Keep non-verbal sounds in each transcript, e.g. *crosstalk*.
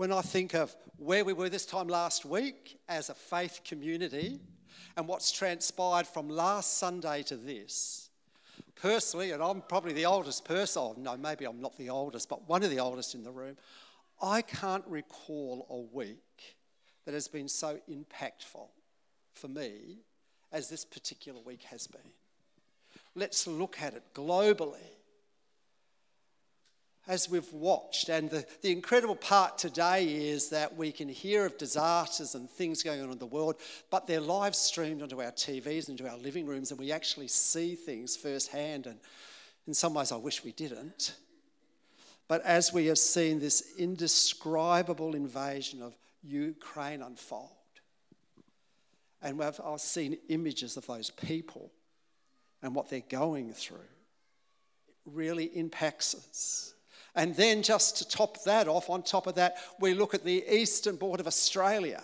when I think of where we were this time last week as a faith community and what's transpired from last Sunday to this, personally, and I'm probably the oldest person, oh, no, maybe I'm not the oldest, but one of the oldest in the room, I can't recall a week that has been so impactful for me as this particular week has been. Let's look at it globally as we've watched. And the, the incredible part today is that we can hear of disasters and things going on in the world, but they're live streamed onto our TVs, into our living rooms, and we actually see things firsthand. And in some ways, I wish we didn't. But as we have seen this indescribable invasion of Ukraine unfold, and I've seen images of those people and what they're going through, it really impacts us. And then, just to top that off, on top of that, we look at the eastern border of Australia,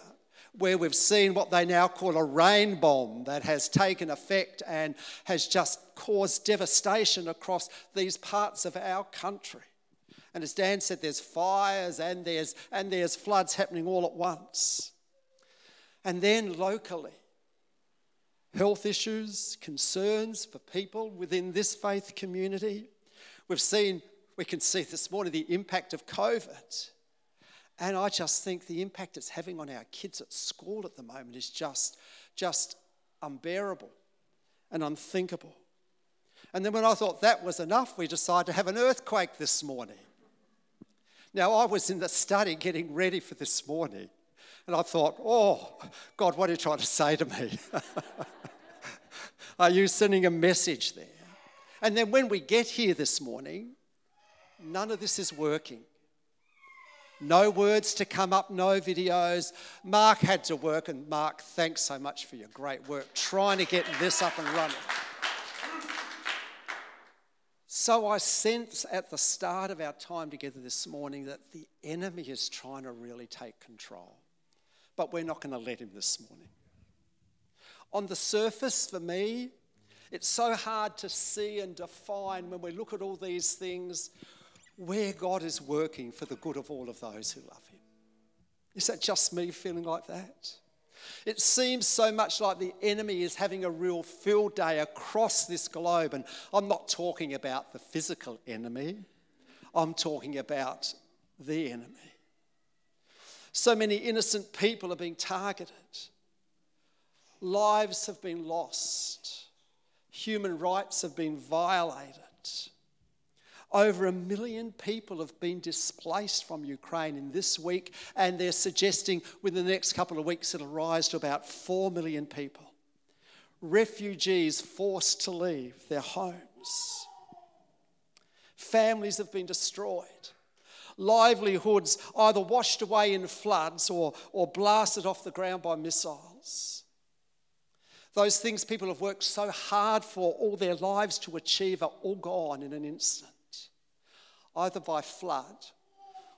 where we've seen what they now call a rain bomb that has taken effect and has just caused devastation across these parts of our country. And as Dan said, there's fires and there's, and there's floods happening all at once. And then locally, health issues, concerns for people within this faith community. We've seen we can see this morning the impact of COVID. And I just think the impact it's having on our kids at school at the moment is just, just unbearable and unthinkable. And then when I thought that was enough, we decided to have an earthquake this morning. Now, I was in the study getting ready for this morning, and I thought, oh, God, what are you trying to say to me? *laughs* are you sending a message there? And then when we get here this morning, None of this is working. No words to come up, no videos. Mark had to work, and Mark, thanks so much for your great work trying to get this up and running. So I sense at the start of our time together this morning that the enemy is trying to really take control. But we're not going to let him this morning. On the surface, for me, it's so hard to see and define when we look at all these things where God is working for the good of all of those who love Him. Is that just me feeling like that? It seems so much like the enemy is having a real field day across this globe. And I'm not talking about the physical enemy, I'm talking about the enemy. So many innocent people are being targeted, lives have been lost, human rights have been violated. Over a million people have been displaced from Ukraine in this week, and they're suggesting within the next couple of weeks it'll rise to about 4 million people. Refugees forced to leave their homes. Families have been destroyed. Livelihoods either washed away in floods or, or blasted off the ground by missiles. Those things people have worked so hard for all their lives to achieve are all gone in an instant either by flood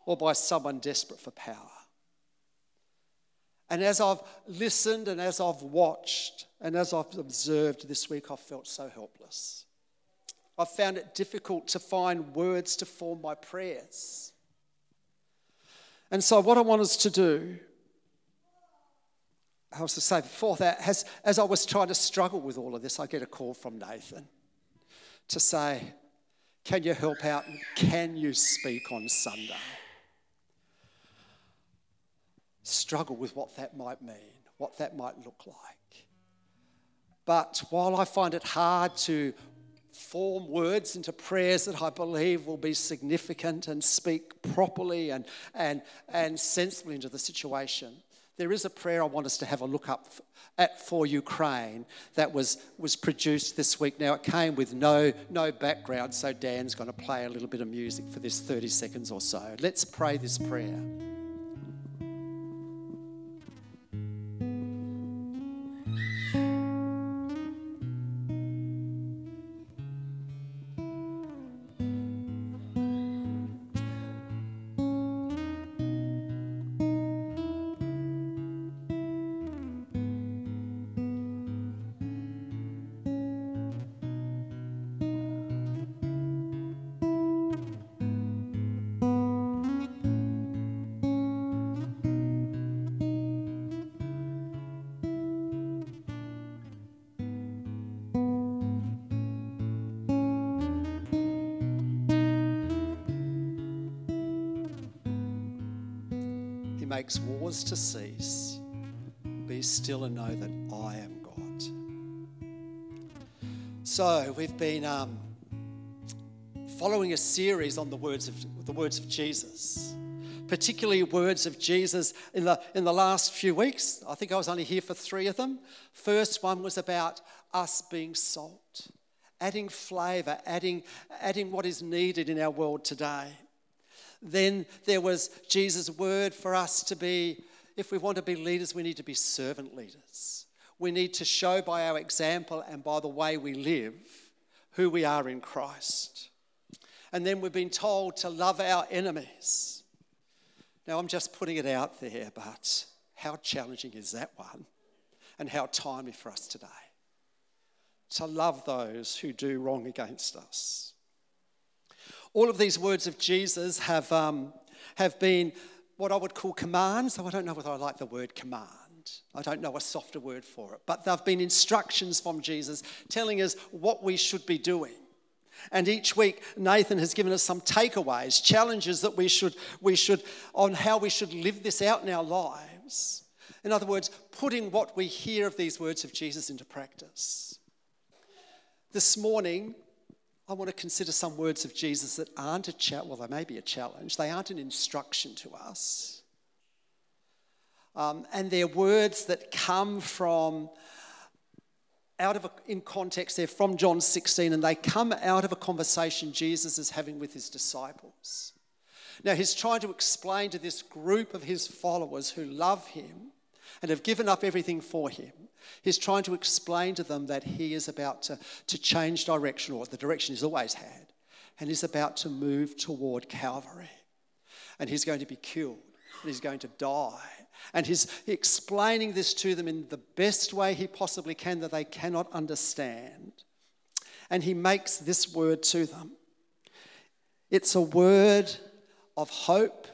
or by someone desperate for power. And as I've listened and as I've watched and as I've observed this week, I've felt so helpless. I've found it difficult to find words to form my prayers. And so, what I want us to do, I was to say before that, as, as I was trying to struggle with all of this, I get a call from Nathan to say, can you help out? Can you speak on Sunday? Struggle with what that might mean, what that might look like. But while I find it hard to form words into prayers that I believe will be significant and speak properly and, and, and sensibly into the situation, there is a prayer I want us to have a look up at for Ukraine that was, was produced this week. Now, it came with no, no background, so Dan's going to play a little bit of music for this 30 seconds or so. Let's pray this prayer. Makes wars to cease. Be still and know that I am God. So we've been um, following a series on the words of the words of Jesus, particularly words of Jesus in the in the last few weeks. I think I was only here for three of them. First one was about us being salt, adding flavour, adding adding what is needed in our world today. Then there was Jesus' word for us to be, if we want to be leaders, we need to be servant leaders. We need to show by our example and by the way we live who we are in Christ. And then we've been told to love our enemies. Now, I'm just putting it out there, but how challenging is that one? And how timely for us today to love those who do wrong against us. All of these words of Jesus have, um, have been what I would call commands. I don't know whether I like the word command. I don't know a softer word for it. But they've been instructions from Jesus telling us what we should be doing. And each week, Nathan has given us some takeaways, challenges that we should, we should, on how we should live this out in our lives. In other words, putting what we hear of these words of Jesus into practice. This morning, I want to consider some words of Jesus that aren't a. Well, they may be a challenge. They aren't an instruction to us. Um, and they're words that come from out of a, in context. They're from John 16, and they come out of a conversation Jesus is having with his disciples. Now, he's trying to explain to this group of his followers who love him and have given up everything for him He's trying to explain to them that he is about to, to change direction, or the direction he's always had, and he's about to move toward Calvary. And he's going to be killed, and he's going to die. And he's explaining this to them in the best way he possibly can that they cannot understand. And he makes this word to them it's a word of hope,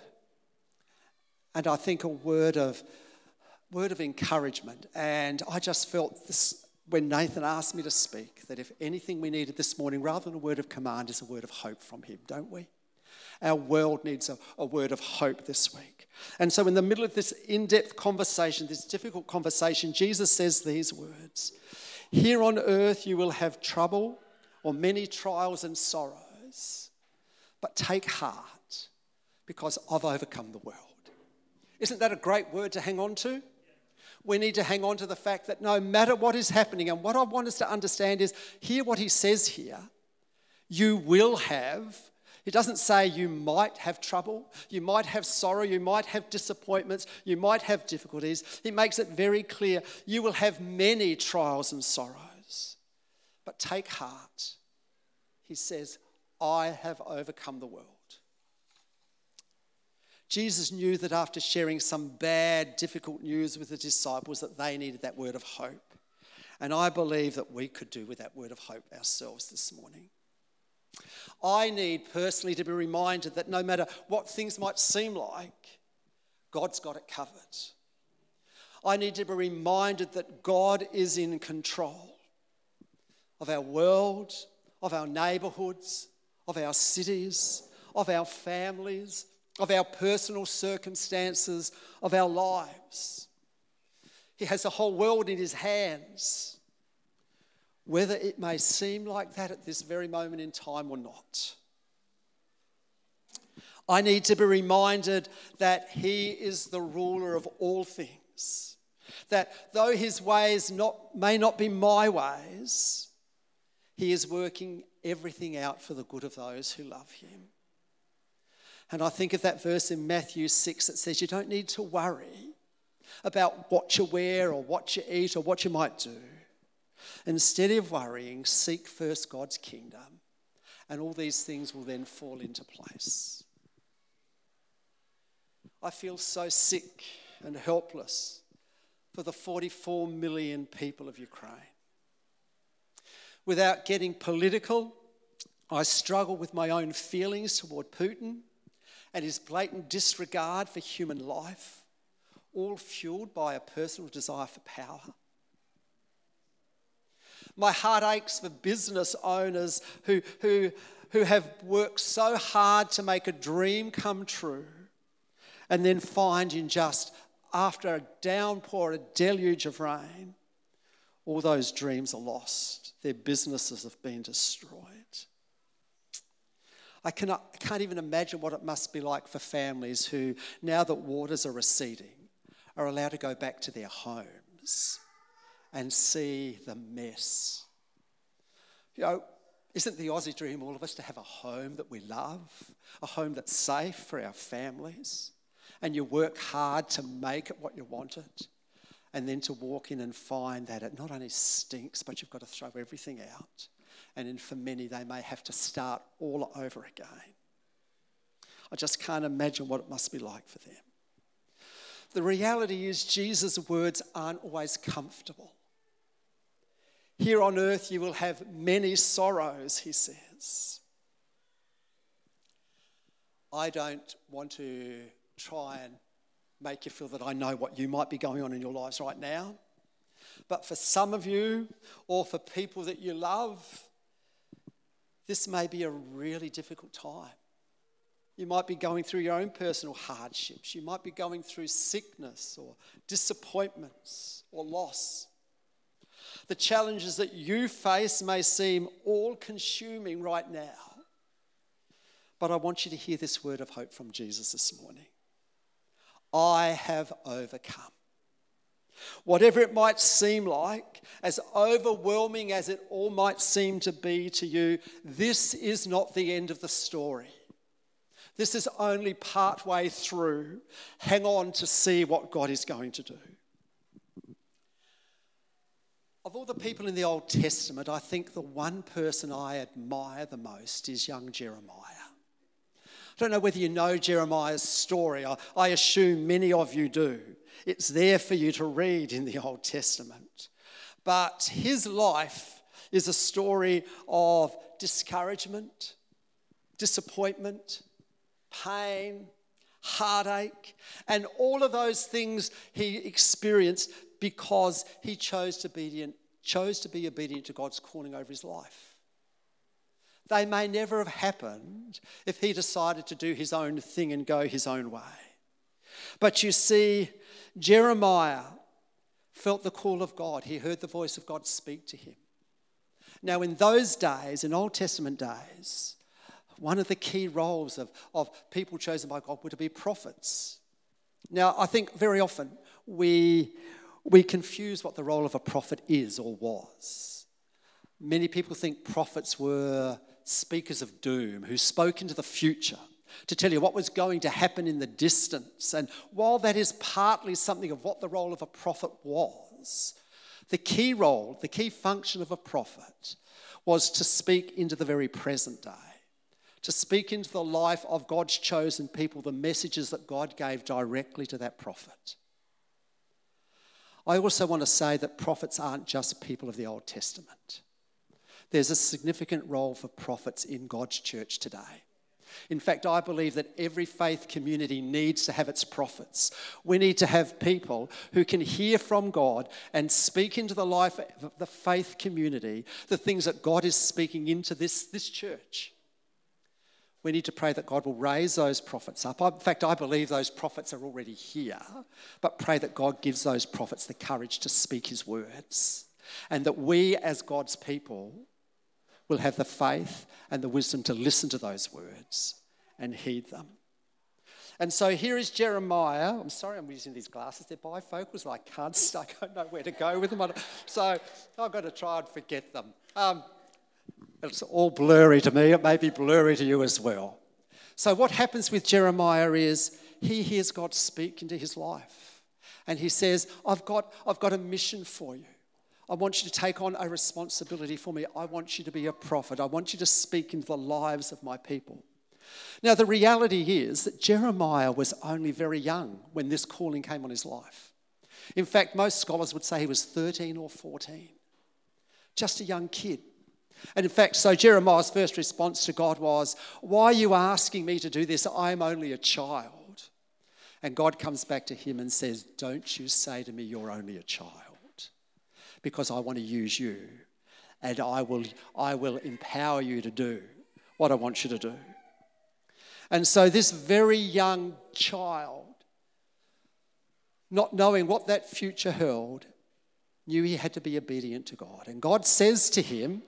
and I think a word of word of encouragement. And I just felt this when Nathan asked me to speak that if anything we needed this morning, rather than a word of command, is a word of hope from him, don't we? Our world needs a, a word of hope this week. And so, in the middle of this in depth conversation, this difficult conversation, Jesus says these words Here on earth you will have trouble or many trials and sorrows, but take heart because I've overcome the world. Isn't that a great word to hang on to? We need to hang on to the fact that no matter what is happening, and what I want us to understand is hear what he says here you will have. He doesn't say you might have trouble, you might have sorrow, you might have disappointments, you might have difficulties. He makes it very clear you will have many trials and sorrows. But take heart. He says, I have overcome the world. Jesus knew that after sharing some bad, difficult news with the disciples, that they needed that word of hope. And I believe that we could do with that word of hope ourselves this morning. I need personally to be reminded that no matter what things might seem like, God's got it covered. I need to be reminded that God is in control of our world, of our neighborhoods, of our cities, of our families, of our personal circumstances, of our lives. He has the whole world in his hands, whether it may seem like that at this very moment in time or not. I need to be reminded that he is the ruler of all things. That though his ways not, may not be my ways, he is working everything out for the good of those who love him. And I think of that verse in Matthew 6 that says, You don't need to worry about what you wear or what you eat or what you might do. Instead of worrying, seek first God's kingdom, and all these things will then fall into place. I feel so sick and helpless for the 44 million people of Ukraine. Without getting political, I struggle with my own feelings toward Putin and his blatant disregard for human life, all fueled by a personal desire for power. My heart aches for business owners who, who, who have worked so hard to make a dream come true and then find in just after a downpour, a deluge of rain, all those dreams are lost. Their businesses have been destroyed. I, cannot, I can't even imagine what it must be like for families who, now that waters are receding, are allowed to go back to their homes and see the mess. You know, isn't the Aussie dream all of us to have a home that we love, a home that's safe for our families, and you work hard to make it what you want it, and then to walk in and find that it not only stinks, but you've got to throw everything out. And then for many, they may have to start all over again. I just can't imagine what it must be like for them. The reality is, Jesus' words aren't always comfortable. Here on earth, you will have many sorrows, he says. I don't want to try and make you feel that I know what you might be going on in your lives right now. But for some of you, or for people that you love, this may be a really difficult time. You might be going through your own personal hardships. You might be going through sickness or disappointments or loss. The challenges that you face may seem all consuming right now. But I want you to hear this word of hope from Jesus this morning. I have overcome. Whatever it might seem like, as overwhelming as it all might seem to be to you, this is not the end of the story. This is only part way through. Hang on to see what God is going to do. Of all the people in the Old Testament, I think the one person I admire the most is young Jeremiah. I don't know whether you know Jeremiah's story. I, I assume many of you do. It's there for you to read in the Old Testament. But his life is a story of discouragement, disappointment, pain, heartache, and all of those things he experienced because he chose to, obedient, chose to be obedient to God's calling over his life. They may never have happened if he decided to do his own thing and go his own way. But you see, Jeremiah felt the call of God. He heard the voice of God speak to him. Now, in those days, in Old Testament days, one of the key roles of, of people chosen by God were to be prophets. Now, I think very often we, we confuse what the role of a prophet is or was. Many people think prophets were speakers of doom who spoke into the future to tell you what was going to happen in the distance. And while that is partly something of what the role of a prophet was, the key role, the key function of a prophet was to speak into the very present day, to speak into the life of God's chosen people the messages that God gave directly to that prophet. I also want to say that prophets aren't just people of the Old Testament. There's a significant role for prophets in God's church today. In fact, I believe that every faith community needs to have its prophets. We need to have people who can hear from God and speak into the life of the faith community the things that God is speaking into this, this church. We need to pray that God will raise those prophets up. In fact, I believe those prophets are already here, but pray that God gives those prophets the courage to speak his words and that we, as God's people, will have the faith and the wisdom to listen to those words and heed them. And so here is Jeremiah. I'm sorry I'm using these glasses. They're bifocals. I can't, *laughs* I don't know where to go with them. So I've got to try and forget them. Um, it's all blurry to me. It may be blurry to you as well. So, what happens with Jeremiah is he hears God speak into his life. And he says, I've got, I've got a mission for you. I want you to take on a responsibility for me. I want you to be a prophet. I want you to speak into the lives of my people. Now, the reality is that Jeremiah was only very young when this calling came on his life. In fact, most scholars would say he was 13 or 14, just a young kid. And in fact, so Jeremiah's first response to God was, Why are you asking me to do this? I'm only a child. And God comes back to him and says, Don't you say to me, You're only a child, because I want to use you and I will, I will empower you to do what I want you to do. And so, this very young child not knowing what that future held, knew he had to be obedient to God. And God says to him,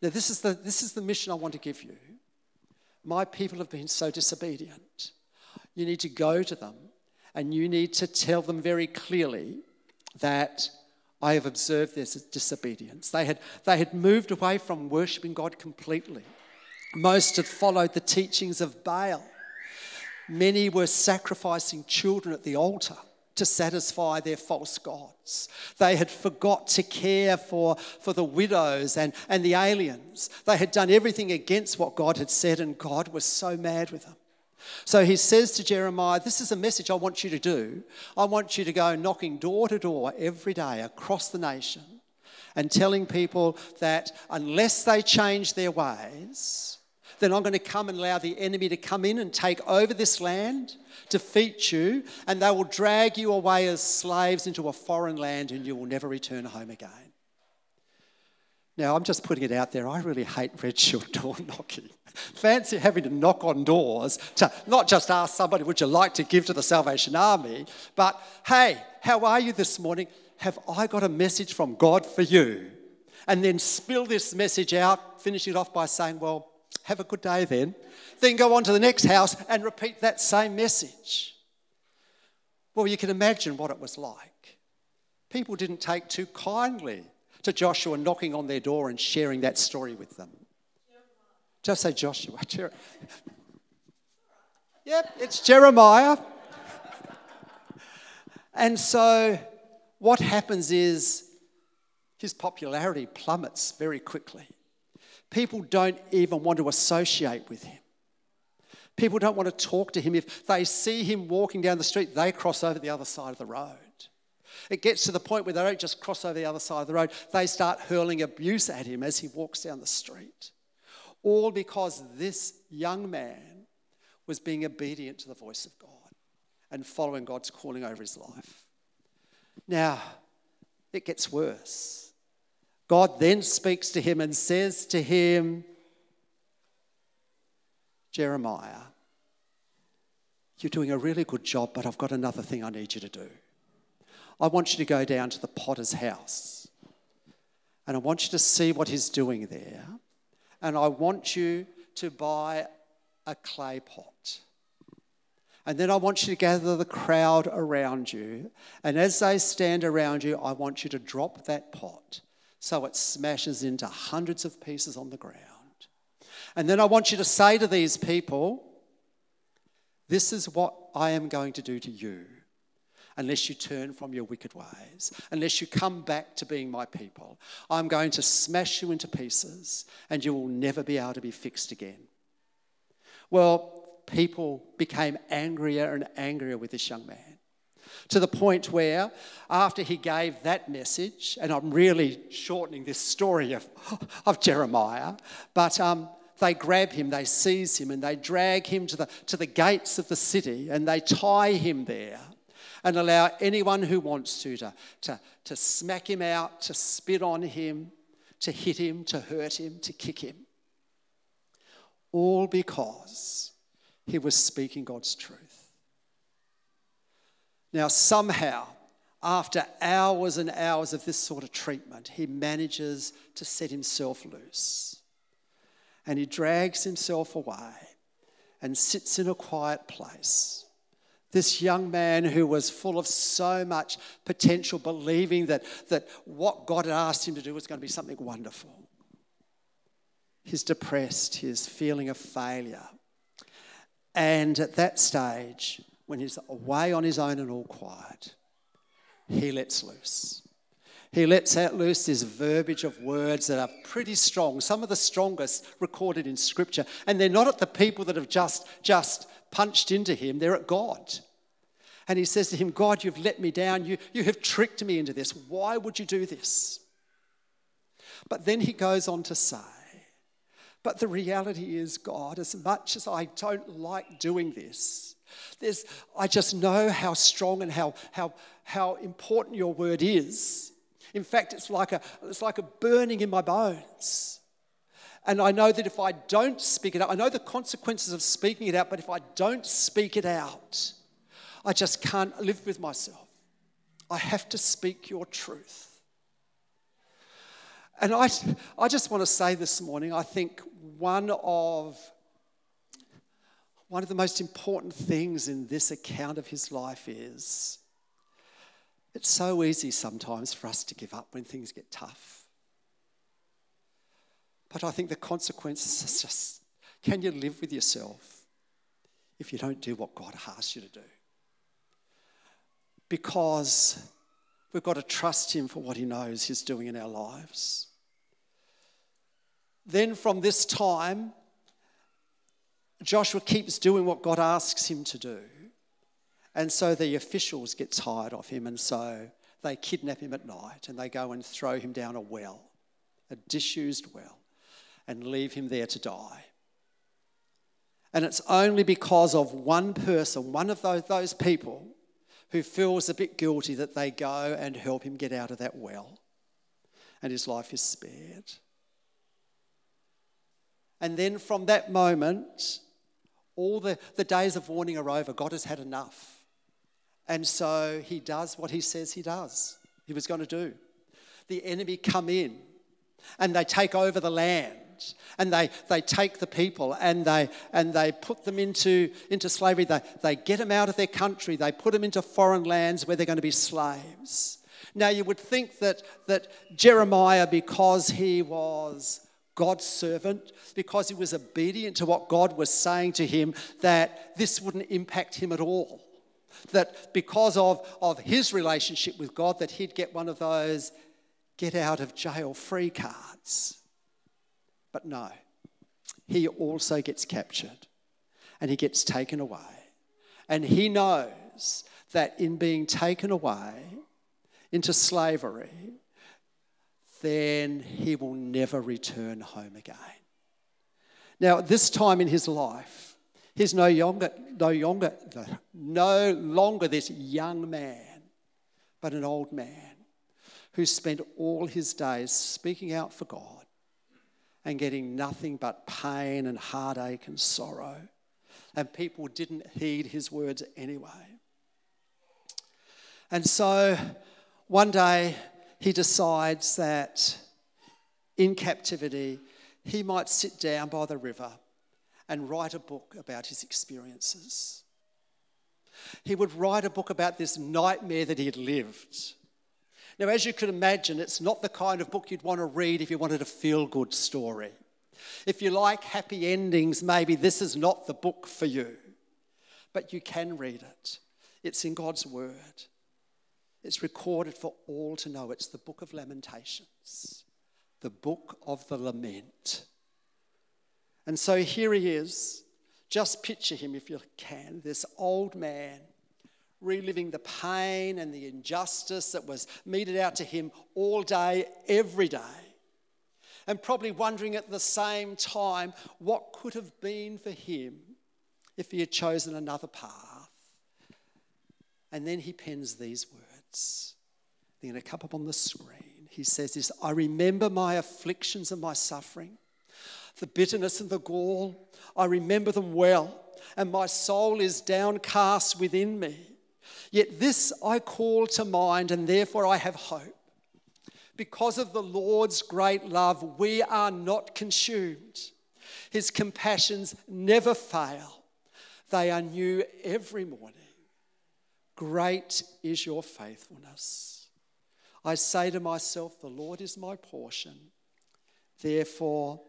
Now, this is the, this is the mission I want to give you. My people have been so disobedient. You need to go to them and you need to tell them very clearly that I have observed their disobedience. They had, they had moved away from worshipping God completely. Most had followed the teachings of Baal. Many were sacrificing children at the altar to satisfy their false gods. They had forgot to care for, for the widows and, and the aliens. They had done everything against what God had said, and God was so mad with them. So he says to Jeremiah, This is a message I want you to do. I want you to go knocking door to door every day across the nation and telling people that unless they change their ways, then I'm going to come and allow the enemy to come in and take over this land, defeat you, and they will drag you away as slaves into a foreign land and you will never return home again. Now, I'm just putting it out there. I really hate red shield *laughs* door knocking. Fancy having to knock on doors to not just ask somebody, would you like to give to the Salvation Army, but hey, how are you this morning? Have I got a message from God for you? And then spill this message out, finish it off by saying, well, have a good day then. Then go on to the next house and repeat that same message. Well, you can imagine what it was like. People didn't take too kindly to Joshua knocking on their door and sharing that story with them. Just say Joshua. *laughs* Jer- yep, it's Jeremiah. and so what happens is his popularity plummets very quickly. People don't even want to associate with him. People don't want to talk to him. If they see him walking down the street, they cross over the other side of the road. It gets to the point where they don't just cross over the other side of the road, they start hurling abuse at him as he walks down the street. All because this young man was being obedient to the voice of God and following God's calling over his life. Now, it gets worse. God then speaks to him and says to him, Jeremiah, you're doing a really good job, but I've got another thing I need you to do. I want you to go down to the potter's house and I want you to see what he's doing there. And I want you to buy a clay pot. And then I want you to gather the crowd around you. And as they stand around you, I want you to drop that pot so it smashes into hundreds of pieces on the ground. And then I want you to say to these people, This is what I am going to do to you unless you turn from your wicked ways, unless you come back to being my people. I'm going to smash you into pieces and you will never be able to be fixed again. Well, people became angrier and angrier with this young man to the point where, after he gave that message, and I'm really shortening this story of, *laughs* of Jeremiah, but um, they grab him, they seize him, and they drag him to the, to the gates of the city and they tie him there and allow anyone who wants to, to, to, to smack him out, to spit on him, to hit him, to hurt him, to kick him. All because he was speaking God's truth. Now, somehow, after hours and hours of this sort of treatment, he manages to set himself loose. And he drags himself away and sits in a quiet place. This young man who was full of so much potential, believing that, that what God had asked him to do was going to be something wonderful. He's depressed, he's feeling a failure. And at that stage, when he's away on his own and all quiet, he lets loose. He lets out loose this verbiage of words that are pretty strong, some of the strongest recorded in Scripture. And they're not at the people that have just, just punched into him, they're at God. And he says to him, God, you've let me down. You, you have tricked me into this. Why would you do this? But then he goes on to say, But the reality is, God, as much as I don't like doing this, there's, I just know how strong and how, how, how important your word is. In fact, it's like, a, it's like a burning in my bones. And I know that if I don't speak it out, I know the consequences of speaking it out, but if I don't speak it out, I just can't live with myself. I have to speak your truth. And I, I just want to say this morning, I think one of one of the most important things in this account of his life is it's so easy sometimes for us to give up when things get tough. But I think the consequences is just can you live with yourself if you don't do what God asks you to do? Because we've got to trust Him for what He knows He's doing in our lives. Then from this time, Joshua keeps doing what God asks him to do. And so the officials get tired of him, and so they kidnap him at night and they go and throw him down a well, a disused well, and leave him there to die. And it's only because of one person, one of those, those people, who feels a bit guilty that they go and help him get out of that well. And his life is spared. And then from that moment, all the, the days of warning are over. God has had enough. And so he does what he says he does, he was going to do. The enemy come in and they take over the land and they, they take the people and they, and they put them into, into slavery. They, they get them out of their country. They put them into foreign lands where they're going to be slaves. Now, you would think that, that Jeremiah, because he was God's servant, because he was obedient to what God was saying to him, that this wouldn't impact him at all. That because of, of his relationship with God, that he'd get one of those get out of jail free cards. But no, he also gets captured and he gets taken away. And he knows that in being taken away into slavery, then he will never return home again. Now, at this time in his life, he's no longer, no longer, no longer this young man, but an old man who spent all his days speaking out for God and getting nothing but pain and heartache and sorrow. And people didn't heed his words anyway. And so one day he decides that in captivity, he might sit down by the river and write a book about his experiences. He would write a book about this nightmare that he had lived. Now, as you can imagine, it's not the kind of book you'd want to read if you wanted a feel good story. If you like happy endings, maybe this is not the book for you. But you can read it, it's in God's Word. It's recorded for all to know. It's the book of Lamentations, the book of the lament. And so here he is. Just picture him if you can this old man reliving the pain and the injustice that was meted out to him all day, every day. And probably wondering at the same time what could have been for him if he had chosen another path. And then he pens these words. They're going to come up on the screen. He says this I remember my afflictions and my suffering, the bitterness and the gall. I remember them well, and my soul is downcast within me. Yet this I call to mind, and therefore I have hope. Because of the Lord's great love, we are not consumed. His compassions never fail, they are new every morning. Great is your faithfulness. I say to myself, The Lord is my portion, therefore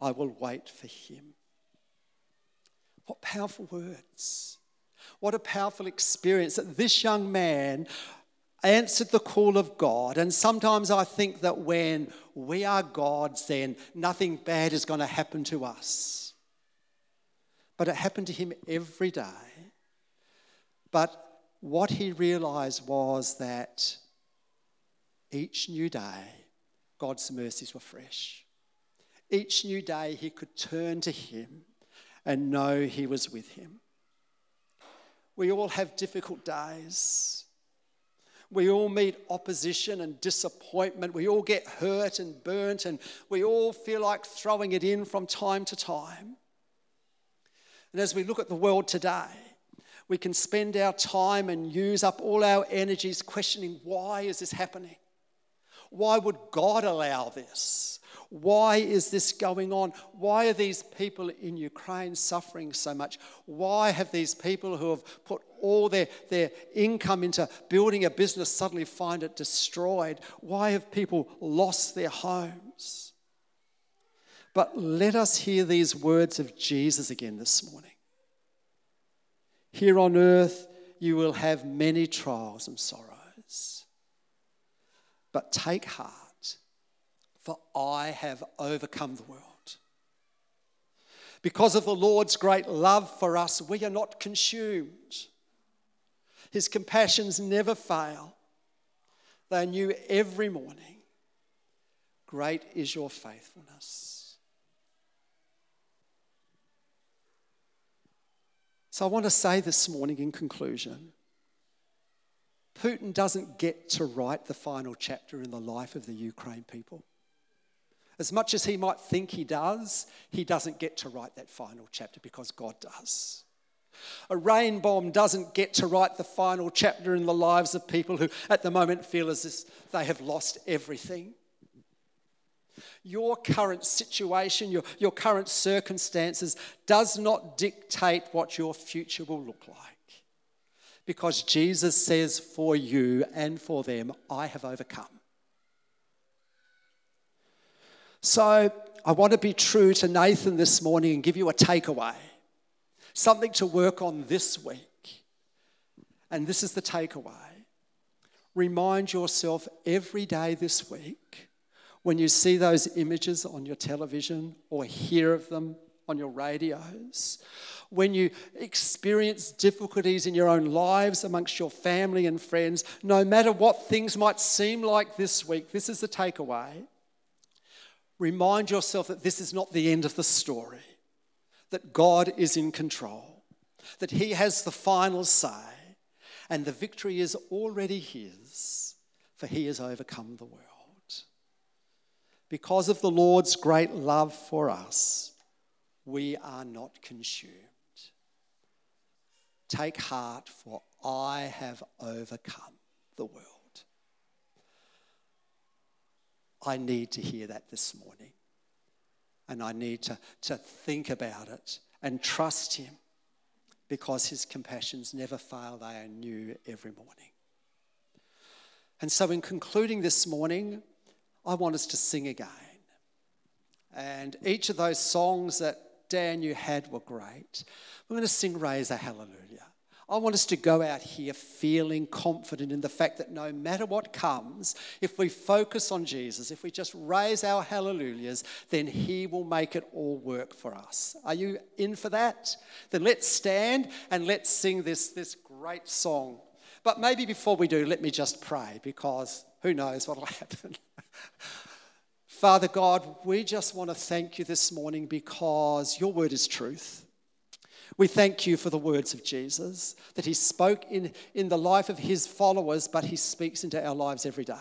I will wait for him. What powerful words. What a powerful experience that this young man answered the call of God. And sometimes I think that when we are God's, then nothing bad is going to happen to us. But it happened to him every day. But what he realized was that each new day, God's mercies were fresh. Each new day, he could turn to him and know he was with him. We all have difficult days. We all meet opposition and disappointment. We all get hurt and burnt, and we all feel like throwing it in from time to time. And as we look at the world today, We can spend our time and use up all our energies questioning why is this happening? Why would God allow this? Why is this going on? Why are these people in Ukraine suffering so much? Why have these people who have put all their, their income into building a business suddenly find it destroyed? Why have people lost their homes? But let us hear these words of Jesus again this morning. Here on earth, you will have many trials and sorrows. But take heart for I have overcome the world. Because of the Lord's great love for us, we are not consumed. His compassions never fail. They are new every morning. Great is your faithfulness. So, I want to say this morning in conclusion Putin doesn't get to write the final chapter in the life of the Ukraine people. As much as he might think he does, he doesn't get to write that final chapter because God does. A rain bomb doesn't get to write the final chapter in the lives of people who at the moment feel as if they have lost everything. Your current situation, your, your current circumstances does not dictate what your future will look like. Because Jesus says, For you and for them, I have overcome. So I want to be true to Nathan this morning and give you a takeaway, something to work on this week. And this is the takeaway. Remind yourself every day this week when you see those images on your television or hear of them on your radios, when you experience difficulties in your own lives amongst your family and friends, no matter what things might seem like this week, this is the takeaway remind yourself that this is not the end of the story, that God is in control, that He has the final say, and the victory is already His, for He has overcome the world. Because of the Lord's great love for us, we are not consumed. Take heart, for I have overcome the world. I need to hear that this morning. And I need to, to think about it and trust Him because His compassions never fail, they are new every morning. And so, in concluding this morning, I want us to sing again. And each of those songs that Dan, you had were great. We're going to sing Raise a Hallelujah. I want us to go out here feeling confident in the fact that no matter what comes, if we focus on Jesus, if we just raise our hallelujahs, then He will make it all work for us. Are you in for that? Then let's stand and let's sing this, this great song. But maybe before we do, let me just pray because who knows what will *laughs* happen. Father God, we just want to thank you this morning because your word is truth. We thank you for the words of Jesus, that he spoke in, in the life of his followers, but he speaks into our lives every day.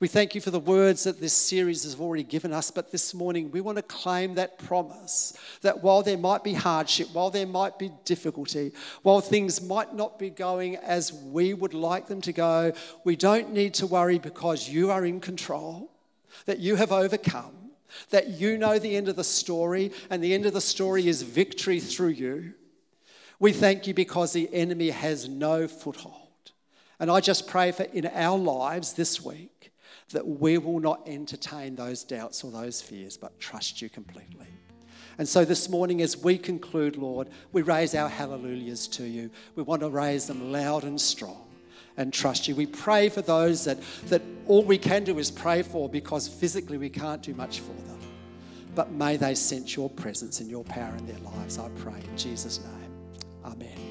We thank you for the words that this series has already given us, but this morning we want to claim that promise that while there might be hardship, while there might be difficulty, while things might not be going as we would like them to go, we don't need to worry because you are in control, that you have overcome, that you know the end of the story, and the end of the story is victory through you. We thank you because the enemy has no foothold. And I just pray for in our lives this week that we will not entertain those doubts or those fears, but trust you completely. And so this morning, as we conclude, Lord, we raise our hallelujahs to you. We want to raise them loud and strong and trust you. We pray for those that, that all we can do is pray for because physically we can't do much for them. But may they sense your presence and your power in their lives, I pray, in Jesus' name. Amen.